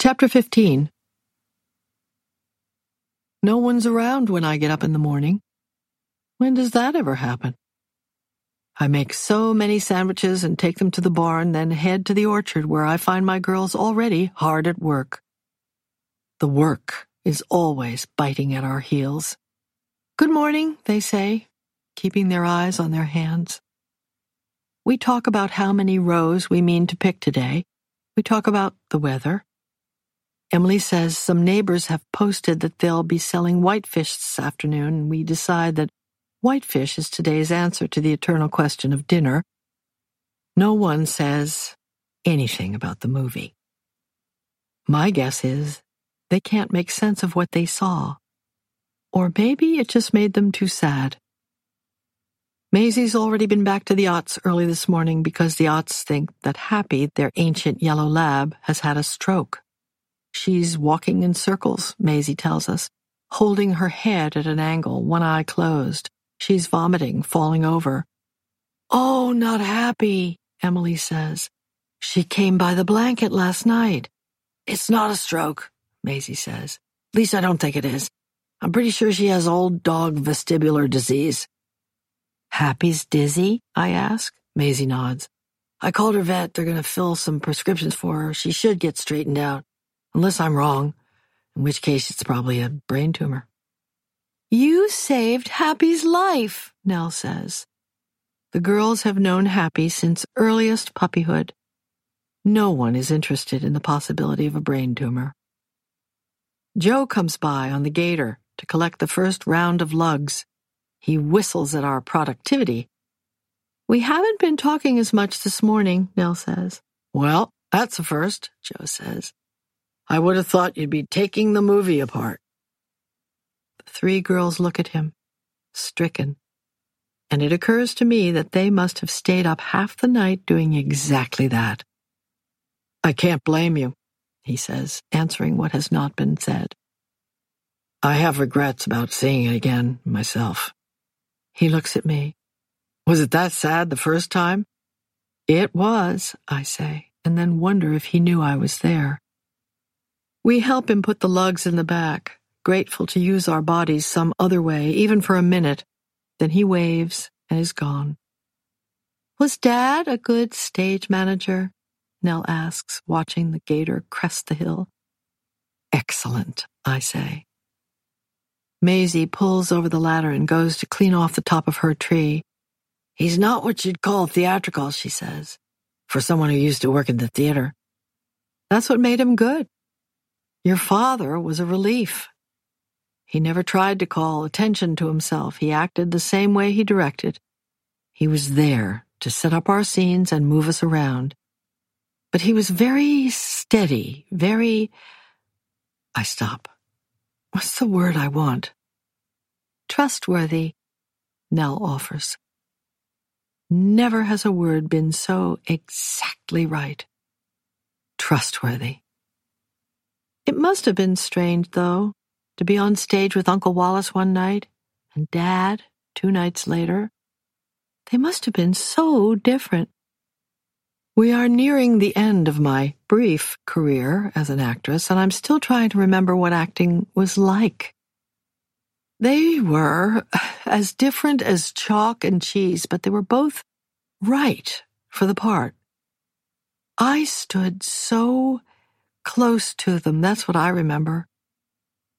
Chapter 15 No one's around when I get up in the morning. When does that ever happen? I make so many sandwiches and take them to the barn, then head to the orchard where I find my girls already hard at work. The work is always biting at our heels. Good morning, they say, keeping their eyes on their hands. We talk about how many rows we mean to pick today. We talk about the weather. Emily says some neighbors have posted that they'll be selling whitefish this afternoon, and we decide that whitefish is today's answer to the eternal question of dinner. No one says anything about the movie. My guess is they can't make sense of what they saw. Or maybe it just made them too sad. Maisie's already been back to the Otts early this morning because the Otts think that Happy, their ancient yellow lab, has had a stroke. She's walking in circles, Maisie tells us, holding her head at an angle, one eye closed. She's vomiting, falling over. Oh, not Happy, Emily says. She came by the blanket last night. It's not a stroke, Maisie says. At least I don't think it is. I'm pretty sure she has old dog vestibular disease. Happy's dizzy? I ask. Maisie nods. I called her vet. They're going to fill some prescriptions for her. She should get straightened out. Unless I'm wrong, in which case it's probably a brain tumor. You saved Happy's life, Nell says. The girls have known Happy since earliest puppyhood. No one is interested in the possibility of a brain tumor. Joe comes by on the gator to collect the first round of lugs. He whistles at our productivity. We haven't been talking as much this morning, Nell says. Well, that's a first, Joe says. I would have thought you'd be taking the movie apart. The three girls look at him, stricken, and it occurs to me that they must have stayed up half the night doing exactly that. I can't blame you, he says, answering what has not been said. I have regrets about seeing it again myself. He looks at me. Was it that sad the first time? It was, I say, and then wonder if he knew I was there. We help him put the lugs in the back, grateful to use our bodies some other way, even for a minute. Then he waves and is gone. Was Dad a good stage manager? Nell asks, watching the gator crest the hill. Excellent, I say. Maisie pulls over the ladder and goes to clean off the top of her tree. He's not what you'd call theatrical, she says, for someone who used to work in the theater. That's what made him good. Your father was a relief. He never tried to call attention to himself. He acted the same way he directed. He was there to set up our scenes and move us around. But he was very steady, very. I stop. What's the word I want? Trustworthy, Nell offers. Never has a word been so exactly right. Trustworthy. It must have been strange, though, to be on stage with Uncle Wallace one night and Dad two nights later. They must have been so different. We are nearing the end of my brief career as an actress, and I'm still trying to remember what acting was like. They were as different as chalk and cheese, but they were both right for the part. I stood so close to them, that's what I remember.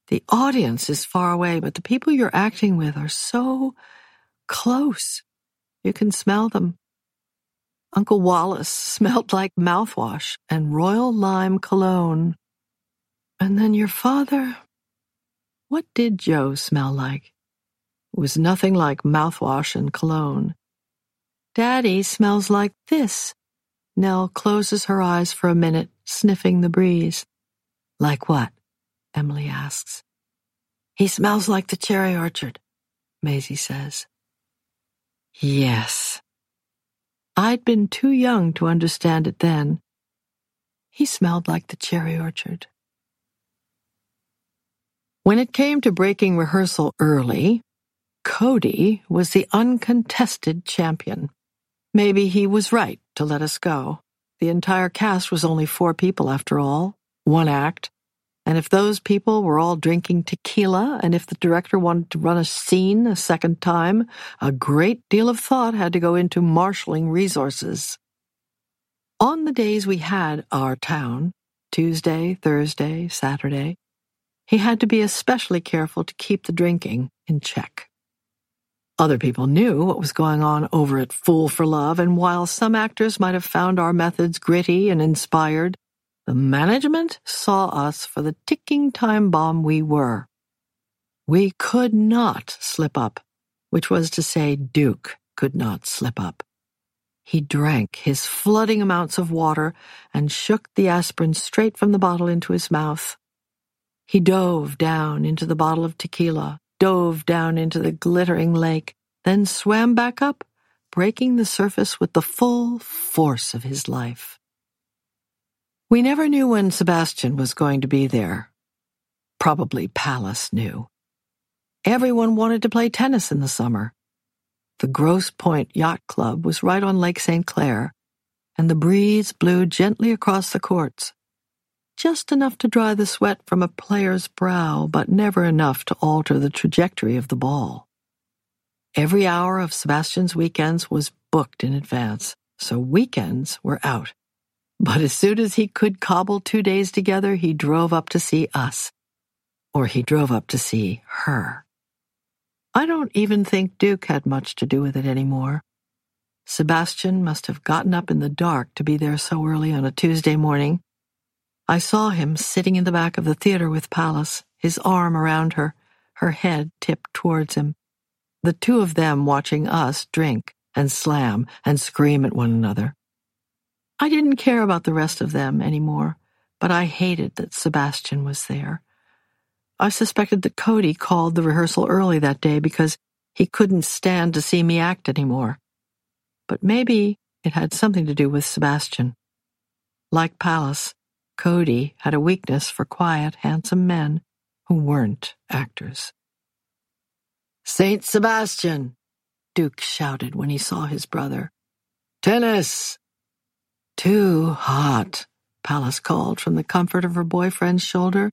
The audience is far away, but the people you're acting with are so close. You can smell them. Uncle Wallace smelled like mouthwash and Royall Lyme cologne. And then your father. What did Joe smell like? It was nothing like mouthwash and cologne. Daddy smells like this. Nell closes her eyes for a minute, sniffing the breeze. Like what? Emily asks. He smells like the cherry orchard, Maisie says. Yes, I'd been too young to understand it then. He smelled like the cherry orchard. When it came to breaking rehearsal early, Cody was the uncontested champion. Maybe he was right to let us go. The entire cast was only four people after all. one act, and if those people were all drinking tequila, and if the director wanted to run a scene a second time, a great deal of thought had to go into marshaling resources. On the days we had our town, Tuesday, Thursday, Saturday, he had to be especially careful to keep the drinking in check. Other people knew what was going on over at Fool for Love, and while some actors might have found our methods gritty and inspired, the management saw us for the ticking time bomb we were. We could not slip up, which was to say, Duke could not slip up. He drank his flooding amounts of water and shook the aspirin straight from the bottle into his mouth. He dove down into the bottle of tequila, dove down into the glittering lake, then swam back up, breaking the surface with the full force of his life. We never knew when Sebastian was going to be there. Probably Pallas knew. Everyone wanted to play tennis in the summer. The Grosse Pointe Yacht Club was right on Lake St. Clair, and the breeze blew gently across the courts. Just enough to dry the sweat from a player's brow, but never enough to alter the trajectory of the ball. Every hour of Sebastian's weekends was booked in advance, so weekends were out. But as soon as he could cobble two days together, he drove up to see us. Or he drove up to see her. I don't even think Duke had much to do with it anymore. Sebastian must have gotten up in the dark to be there so early on a Tuesday morning. I saw him sitting in the back of the theater with Pallas, his arm around her, her head tipped towards him. The two of them watching us drink and slam and scream at one another. I didn't care about the rest of them anymore, but I hated that Sebastian was there. I suspected that Cody called the rehearsal early that day because he couldn't stand to see me act anymore. But maybe it had something to do with Sebastian. Like Pallas, Cody had a weakness for quiet, handsome men who weren't actors. Saint Sebastian, Duke shouted when he saw his brother. Tennis! Too hot, Pallas called from the comfort of her boyfriend's shoulder.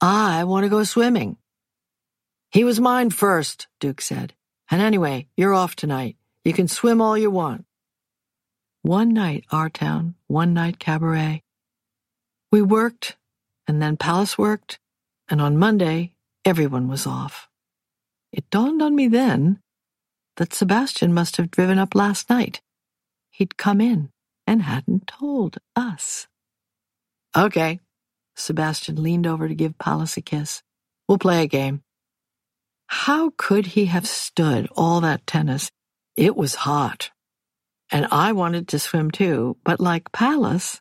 I want to go swimming. He was mine first, Duke said. And anyway, you're off tonight. You can swim all you want. One night, our town, one night, cabaret. We worked, and then Pallas worked, and on Monday, everyone was off. It dawned on me then that Sebastian must have driven up last night. He'd come in and hadn't told us. Okay. Sebastian leaned over to give Pallas a kiss. We'll play a game. How could he have stood all that tennis? It was hot. And I wanted to swim too, but like Pallas,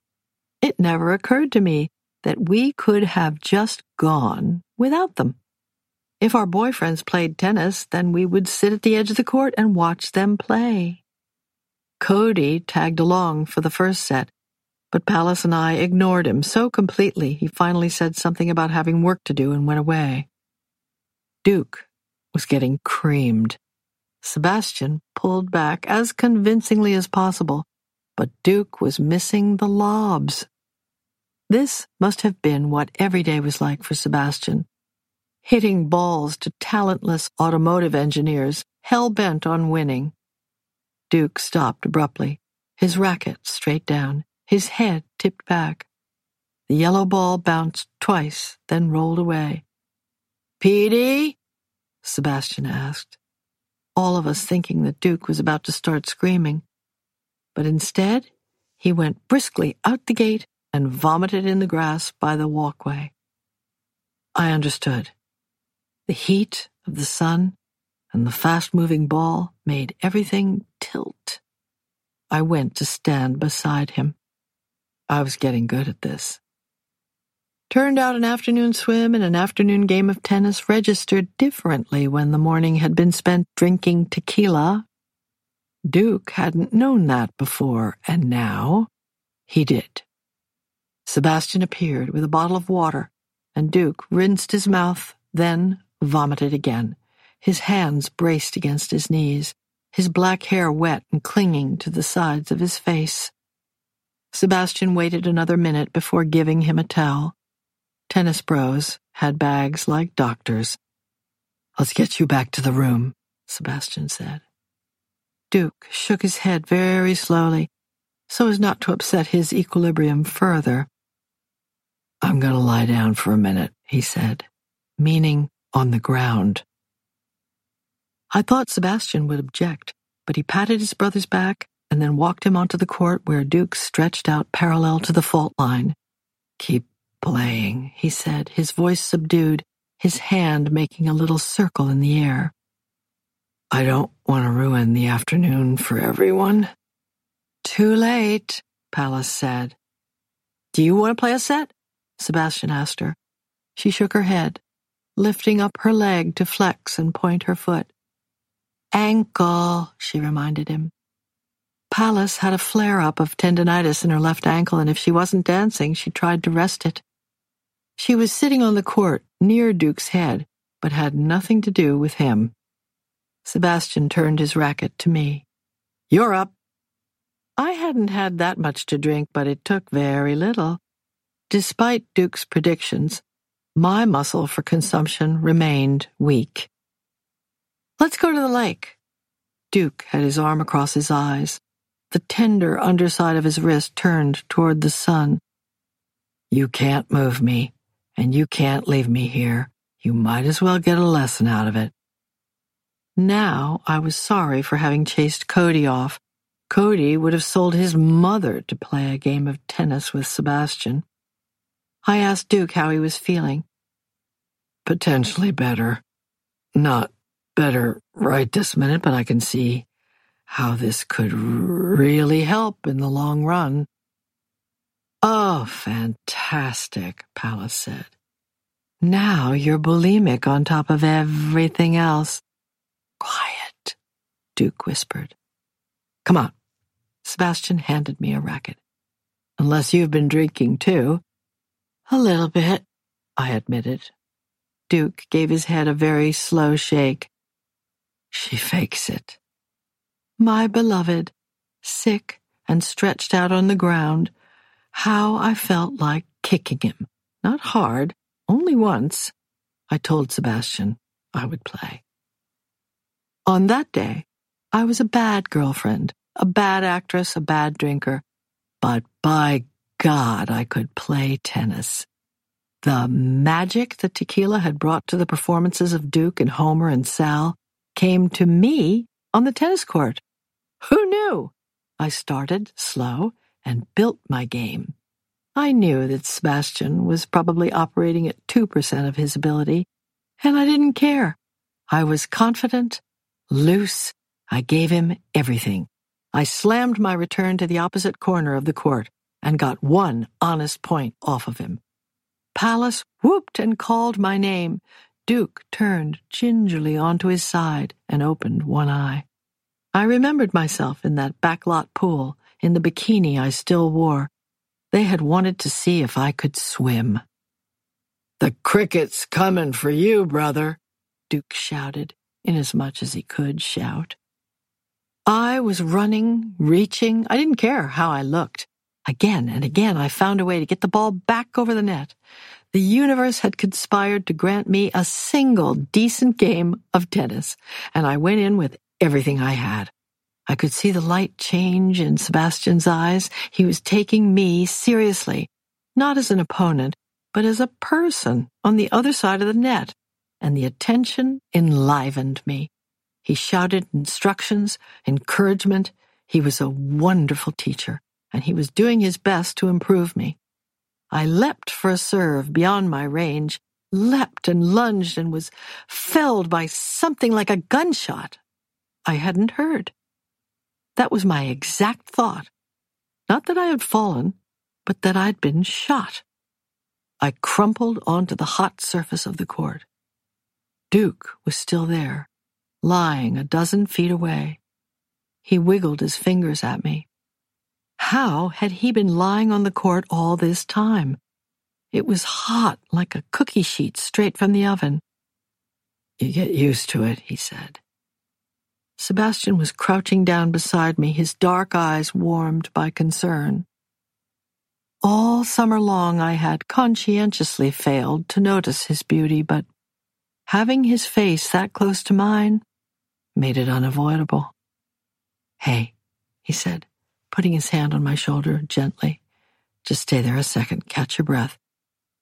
it never occurred to me that we could have just gone without them. If our boyfriends played tennis, then we would sit at the edge of the court and watch them play. Cody tagged along for the first set, but Pallas and I ignored him so completely he finally said something about having work to do and went away. Duke was getting creamed. Sebastian pulled back as convincingly as possible, but Duke was missing the lobs. This must have been what every day was like for Sebastian. Hitting balls to talentless automotive engineers hell bent on winning. Duke stopped abruptly, his racket straight down, his head tipped back. The yellow ball bounced twice, then rolled away. Petey? Sebastian asked, all of us thinking that Duke was about to start screaming. But instead, he went briskly out the gate and vomited in the grass by the walkway. I understood. The heat of the sun and the fast-moving ball made everything tilt. I went to stand beside him. I was getting good at this. Turned out an afternoon swim and an afternoon game of tennis registered differently when the morning had been spent drinking tequila. Duke hadn't known that before, and now he did. Sebastian appeared with a bottle of water, and Duke rinsed his mouth, then vomited again his hands braced against his knees, his black hair wet and clinging to the sides of his face. Sebastian waited another minute before giving him a towel. tennis bros had bags like doctors. Let's get you back to the room, Sebastian said. Duke shook his head very slowly so as not to upset his equilibrium further. I'm going to lie down for a minute, he said, meaning on the ground. I thought Sebastian would object, but he patted his brother's back and then walked him onto the court where Duke stretched out parallel to the fault line. Keep playing, he said, his voice subdued, his hand making a little circle in the air. I don't want to ruin the afternoon for everyone. Too late, Pallas said. Do you want to play a set? Sebastian asked her. She shook her head, lifting up her leg to flex and point her foot. Ankle, she reminded him. Pallas had a flare up of tendonitis in her left ankle, and if she wasn't dancing, she tried to rest it. She was sitting on the court near Duke's head, but had nothing to do with him. Sebastian turned his racket to me. You're up. I hadn't had that much to drink, but it took very little. Despite Duke's predictions, my muscle for consumption remained weak. Let's go to the lake. Duke had his arm across his eyes, the tender underside of his wrist turned toward the sun. You can't move me, and you can't leave me here. You might as well get a lesson out of it. Now I was sorry for having chased Cody off. Cody would have sold his mother to play a game of tennis with Sebastian. I asked Duke how he was feeling. Potentially better. Not better right this minute, but I can see how this could really help in the long run. Oh, fantastic, Pallas said. Now you're bulimic on top of everything else. Quiet, Duke whispered. Come on. Sebastian handed me a racket. Unless you've been drinking too. A little bit, I admitted. Duke gave his head a very slow shake. She fakes it. My beloved, sick and stretched out on the ground, how I felt like kicking him. Not hard, only once. I told Sebastian I would play. On that day, I was a bad girlfriend, a bad actress, a bad drinker, but by God, I could play tennis. The magic that tequila had brought to the performances of Duke and Homer and Sal came to me on the tennis court. Who knew? I started slow and built my game. I knew that Sebastian was probably operating at 2% of his ability, and I didn't care. I was confident, loose. I gave him everything. I slammed my return to the opposite corner of the court and got one honest point off of him. Pallas whooped and called my name. Duke turned gingerly onto his side and opened one eye. I remembered myself in that backlot pool in the bikini I still wore. They had wanted to see if I could swim. The cricket's coming for you, brother, Duke shouted, inasmuch as he could shout. I was running, reaching. I didn't care how I looked. Again and again, I found a way to get the ball back over the net. The universe had conspired to grant me a single decent game of tennis, and I went in with everything I had. I could see the light change in Sebastian's eyes. He was taking me seriously, not as an opponent, but as a person on the other side of the net, and the attention enlivened me. He shouted instructions, encouragement. He was a wonderful teacher, and he was doing his best to improve me. I leapt for a serve beyond my range, leapt and lunged and was felled by something like a gunshot. I hadn't heard. That was my exact thought. Not that I had fallen, but that I'd been shot. I crumpled onto the hot surface of the court. Duke was still there, lying a dozen feet away. He wiggled his fingers at me. How had he been lying on the court all this time? It was hot like a cookie sheet straight from the oven. You get used to it, he said. Sebastian was crouching down beside me, his dark eyes warmed by concern. All summer long I had conscientiously failed to notice his beauty, but having his face that close to mine made it unavoidable. Hey, he said, putting his hand on my shoulder gently. Just stay there a second, catch your breath.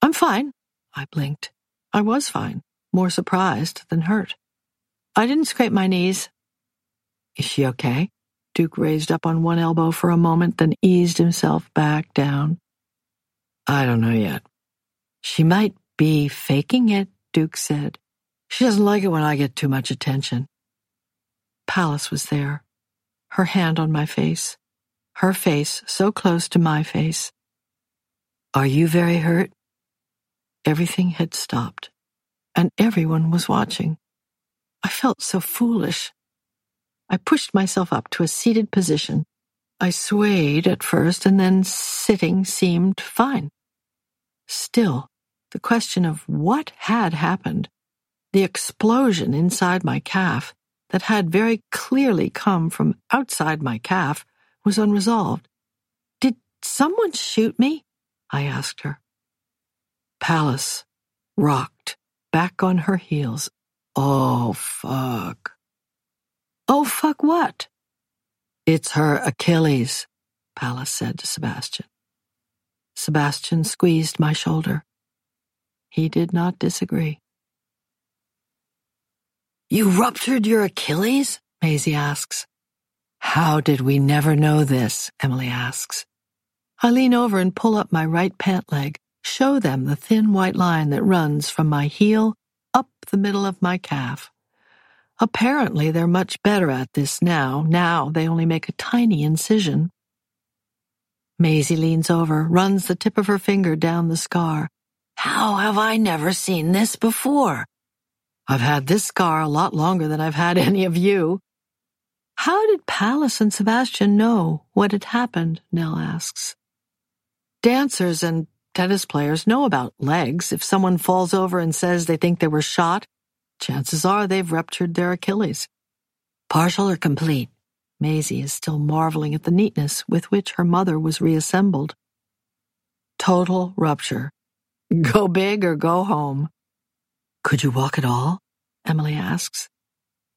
I'm fine, I blinked. I was fine, more surprised than hurt. I didn't scrape my knees. Is she okay? Duke raised up on one elbow for a moment, then eased himself back down. I don't know yet. She might be faking it, Duke said. She doesn't like it when I get too much attention. Pallas was there, her hand on my face, her face so close to my face. Are you very hurt? Everything had stopped, and everyone was watching. I felt so foolish. I pushed myself up to a seated position. I swayed at first, and then sitting seemed fine. Still, the question of what had happened, the explosion inside my calf that had very clearly come from outside my calf, was unresolved. Did someone shoot me? I asked her. Pallas rocked back on her heels. Oh, fuck. Oh, fuck what? It's her Achilles, Pallas said to Sebastian. Sebastian squeezed my shoulder. He did not disagree. You ruptured your Achilles? Maisie asks. How did we never know this? Emily asks. I lean over and pull up my right pant leg, show them the thin white line that runs from my heel up the middle of my calf. Apparently, they're much better at this now. Now they only make a tiny incision. Maisie leans over, runs the tip of her finger down the scar. How have I never seen this before? I've had this scar a lot longer than I've had any of you. How did Pallas and Sebastian know what had happened? Nell asks. Dancers and tennis players know about legs. If someone falls over and says they think they were shot, chances are they've ruptured their Achilles. Partial or complete? Maisie is still marveling at the neatness with which her mother was reassembled. Total rupture. Go big or go home. Could you walk at all? Emily asks.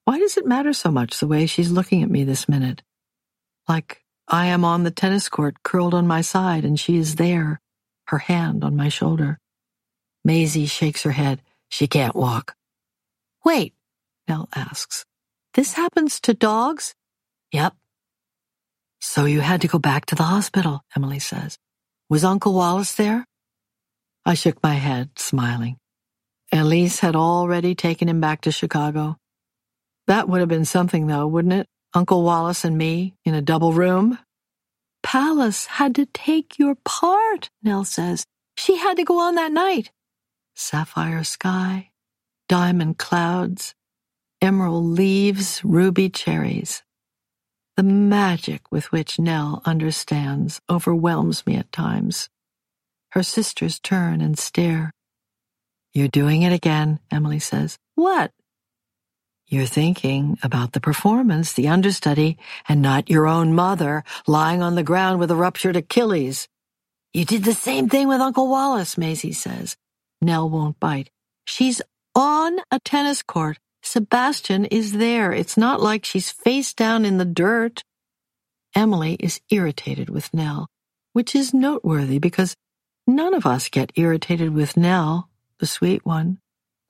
Why does it matter so much the way she's looking at me this minute? Like I am on the tennis court curled on my side and she is there, her hand on my shoulder. Maisie shakes her head. She can't walk. Wait, Nell asks. This happens to dogs? Yep. So you had to go back to the hospital, Emily says. Was Uncle Wallace there? I shook my head, smiling. Elise had already taken him back to Chicago. That would have been something, though, wouldn't it? Uncle Wallace and me in a double room? Pallas had to take your part, Nell says. She had to go on that night. Sapphire sky, diamond clouds, emerald leaves, ruby cherries. The magic with which Nell understands overwhelms me at times. Her sisters turn and stare. You're doing it again, Emily says. What? You're thinking about the performance, the understudy, and not your own mother lying on the ground with a ruptured Achilles. You did the same thing with Uncle Wallace, Maisie says. Nell won't bite. She's on a tennis court. Sebastian is there. It's not like she's face down in the dirt. Emily is irritated with Nell, which is noteworthy because none of us get irritated with Nell, the sweet one,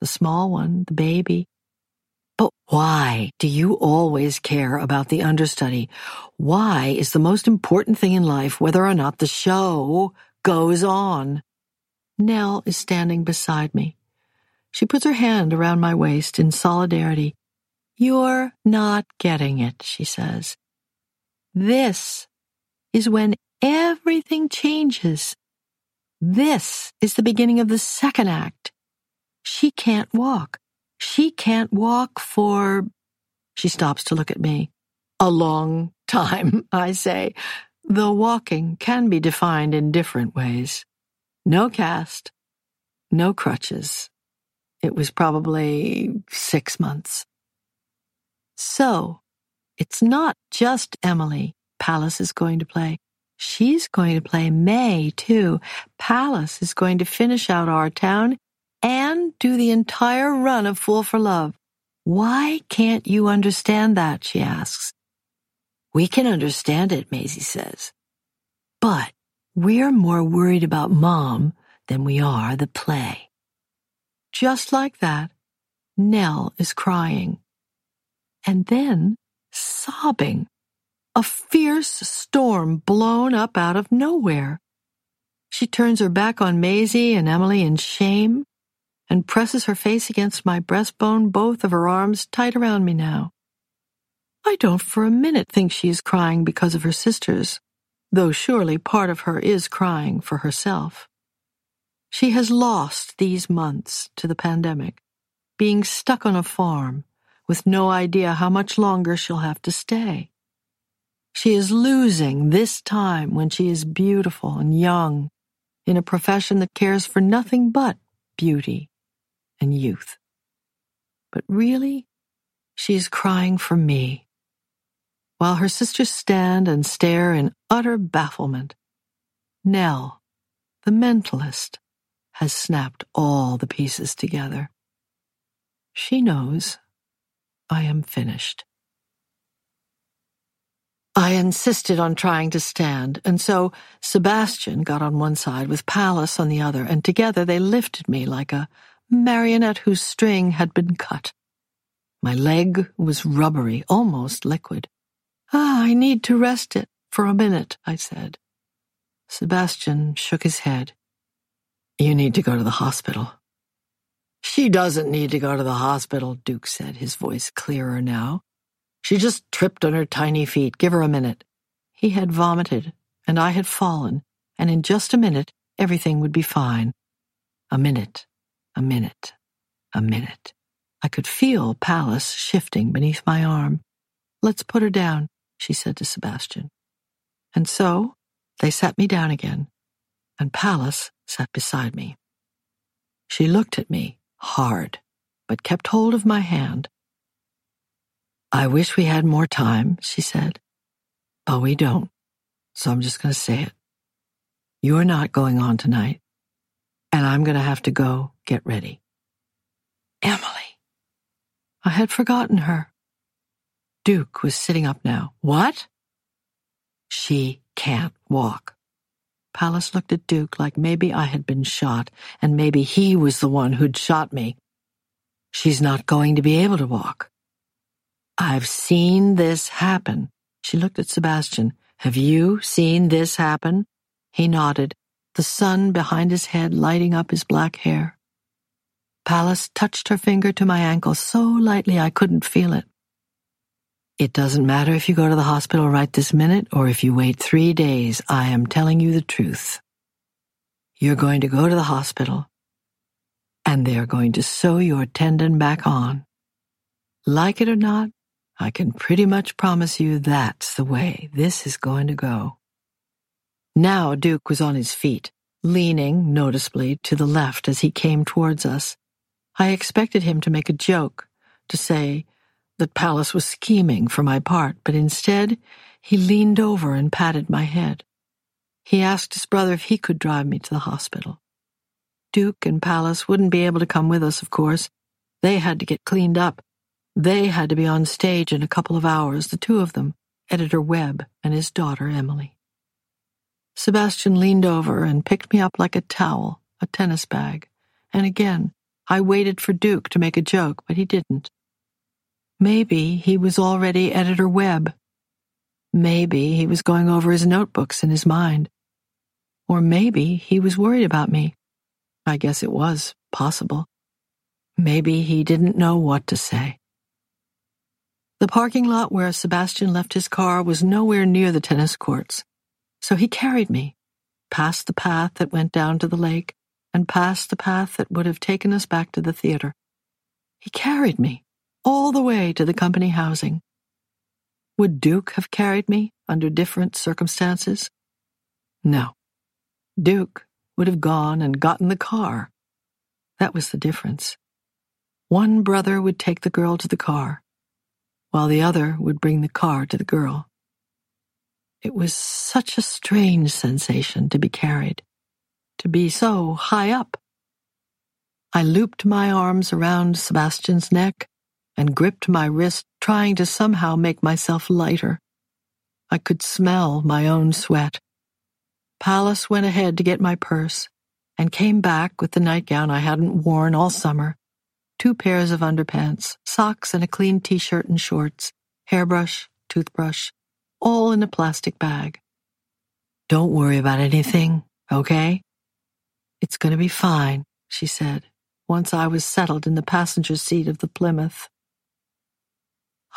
the small one, the baby. But why do you always care about the understudy? Why is the most important thing in life whether or not the show goes on? Nell is standing beside me. She puts her hand around my waist in solidarity. You're not getting it, she says. This is when everything changes. This is the beginning of the second act. She can't walk. She can't walk for. She stops to look at me. A long time, I say, though walking can be defined in different ways. No cast, no crutches. It was probably six months. So, it's not just Emily Pallas is going to play. She's going to play May, too. Pallas is going to finish out our town and do the entire run of Fool for Love. Why can't you understand that? she asks. We can understand it, Maisie says. But we're more worried about Mom than we are the play. Just like that, Nell is crying. And then sobbing. A fierce storm blown up out of nowhere. She turns her back on Maisie and Emily in shame and presses her face against my breastbone, both of her arms tight around me now. I don't for a minute think she is crying because of her sisters, though surely part of her is crying for herself. She has lost these months to the pandemic, being stuck on a farm with no idea how much longer she'll have to stay. She is losing this time when she is beautiful and young in a profession that cares for nothing but beauty and youth. But really, she is crying for me. While her sisters stand and stare in utter bafflement, Nell, the mentalist, has snapped all the pieces together. She knows I am finished. I insisted on trying to stand, and so Sebastian got on one side with Pallas on the other, and together they lifted me like a marionette whose string had been cut. My leg was rubbery, almost liquid. Ah, I need to rest it for a minute, I said. Sebastian shook his head. You need to go to the hospital. She doesn't need to go to the hospital, Duke said, his voice clearer now. She just tripped on her tiny feet. Give her a minute. He had vomited, and I had fallen, and in just a minute, everything would be fine. A minute, a minute, a minute. I could feel Pallas shifting beneath my arm. Let's put her down, she said to Sebastian. And so they sat me down again, and Pallas sat beside me. She looked at me hard, but kept hold of my hand. I wish we had more time, she said. But we don't, so I'm just going to say it. You're not going on tonight, and I'm going to have to go get ready. Emily. I had forgotten her. Duke was sitting up now. What? She can't walk. Pallas looked at Duke like maybe I had been shot, and maybe he was the one who'd shot me. She's not going to be able to walk. I've seen this happen. She looked at Sebastian. Have you seen this happen? He nodded, the sun behind his head lighting up his black hair. Pallas touched her finger to my ankle so lightly I couldn't feel it. It doesn't matter if you go to the hospital right this minute or if you wait three days. I am telling you the truth. You're going to go to the hospital and they are going to sew your tendon back on. Like it or not, I can pretty much promise you that's the way this is going to go. Now Duke was on his feet, leaning noticeably to the left as he came towards us. I expected him to make a joke, to say, that Pallas was scheming for my part, but instead he leaned over and patted my head. He asked his brother if he could drive me to the hospital. Duke and Pallas wouldn't be able to come with us, of course. They had to get cleaned up. They had to be on stage in a couple of hours, the two of them, Editor Webb and his daughter Emily. Sebastian leaned over and picked me up like a towel, a tennis bag, and again I waited for Duke to make a joke, but he didn't. Maybe he was already Editor Webb. Maybe he was going over his notebooks in his mind. Or maybe he was worried about me. I guess it was possible. Maybe he didn't know what to say. The parking lot where Sebastian left his car was nowhere near the tennis courts, so he carried me past the path that went down to the lake and past the path that would have taken us back to the theater. He carried me all the way to the company housing. Would Duke have carried me under different circumstances? No. Duke would have gone and gotten the car. That was the difference. One brother would take the girl to the car, while the other would bring the car to the girl. It was such a strange sensation to be carried, to be so high up. I looped my arms around Sebastian's neck and gripped my wrist, trying to somehow make myself lighter. I could smell my own sweat. Pallas went ahead to get my purse and came back with the nightgown I hadn't worn all summer, two pairs of underpants, socks, and a clean t-shirt and shorts, hairbrush, toothbrush, all in a plastic bag. Don't worry about anything, okay? It's going to be fine, she said, once I was settled in the passenger seat of the Plymouth.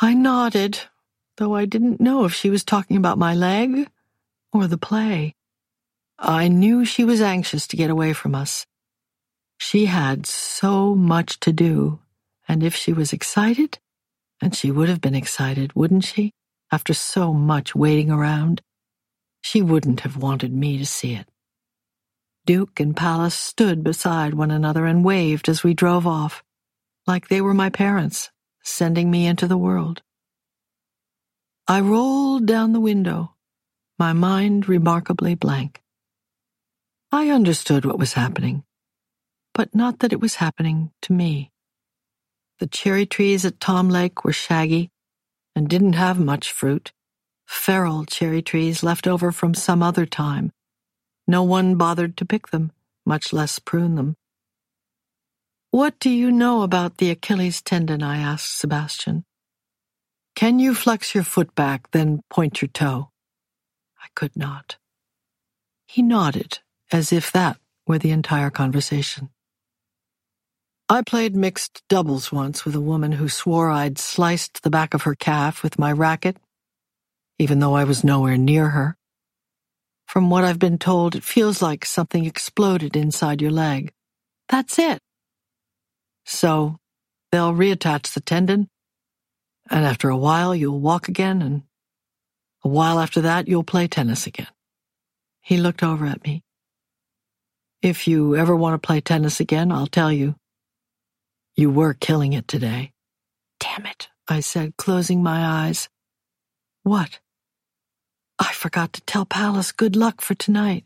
I nodded, though I didn't know if she was talking about my leg or the play. I knew she was anxious to get away from us. She had so much to do, and if she was excited, and she would have been excited, wouldn't she, after so much waiting around, she wouldn't have wanted me to see it. Duke and Pallas stood beside one another and waved as we drove off, like they were my parents, sending me into the world. I rolled down the window, my mind remarkably blank. I understood what was happening, but not that it was happening to me. The cherry trees at Tom Lake were shaggy and didn't have much fruit. Feral cherry trees left over from some other time. No one bothered to pick them, much less prune them. What do you know about the Achilles tendon? I asked Sebastian. Can you flex your foot back, then point your toe? I could not. He nodded as if that were the entire conversation. I played mixed doubles once with a woman who swore I'd sliced the back of her calf with my racket, even though I was nowhere near her. From what I've been told, it feels like something exploded inside your leg. That's it. So, they'll reattach the tendon, and after a while you'll walk again, and a while after that you'll play tennis again. He looked over at me. If you ever want to play tennis again, I'll tell you. You were killing it today. Damn it, I said, closing my eyes. What? I forgot to tell Pallas good luck for tonight.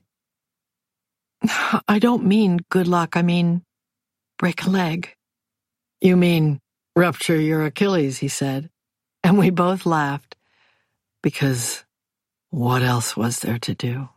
I don't mean good luck, I mean break a leg. You mean rupture your Achilles, he said, and we both laughed, because what else was there to do?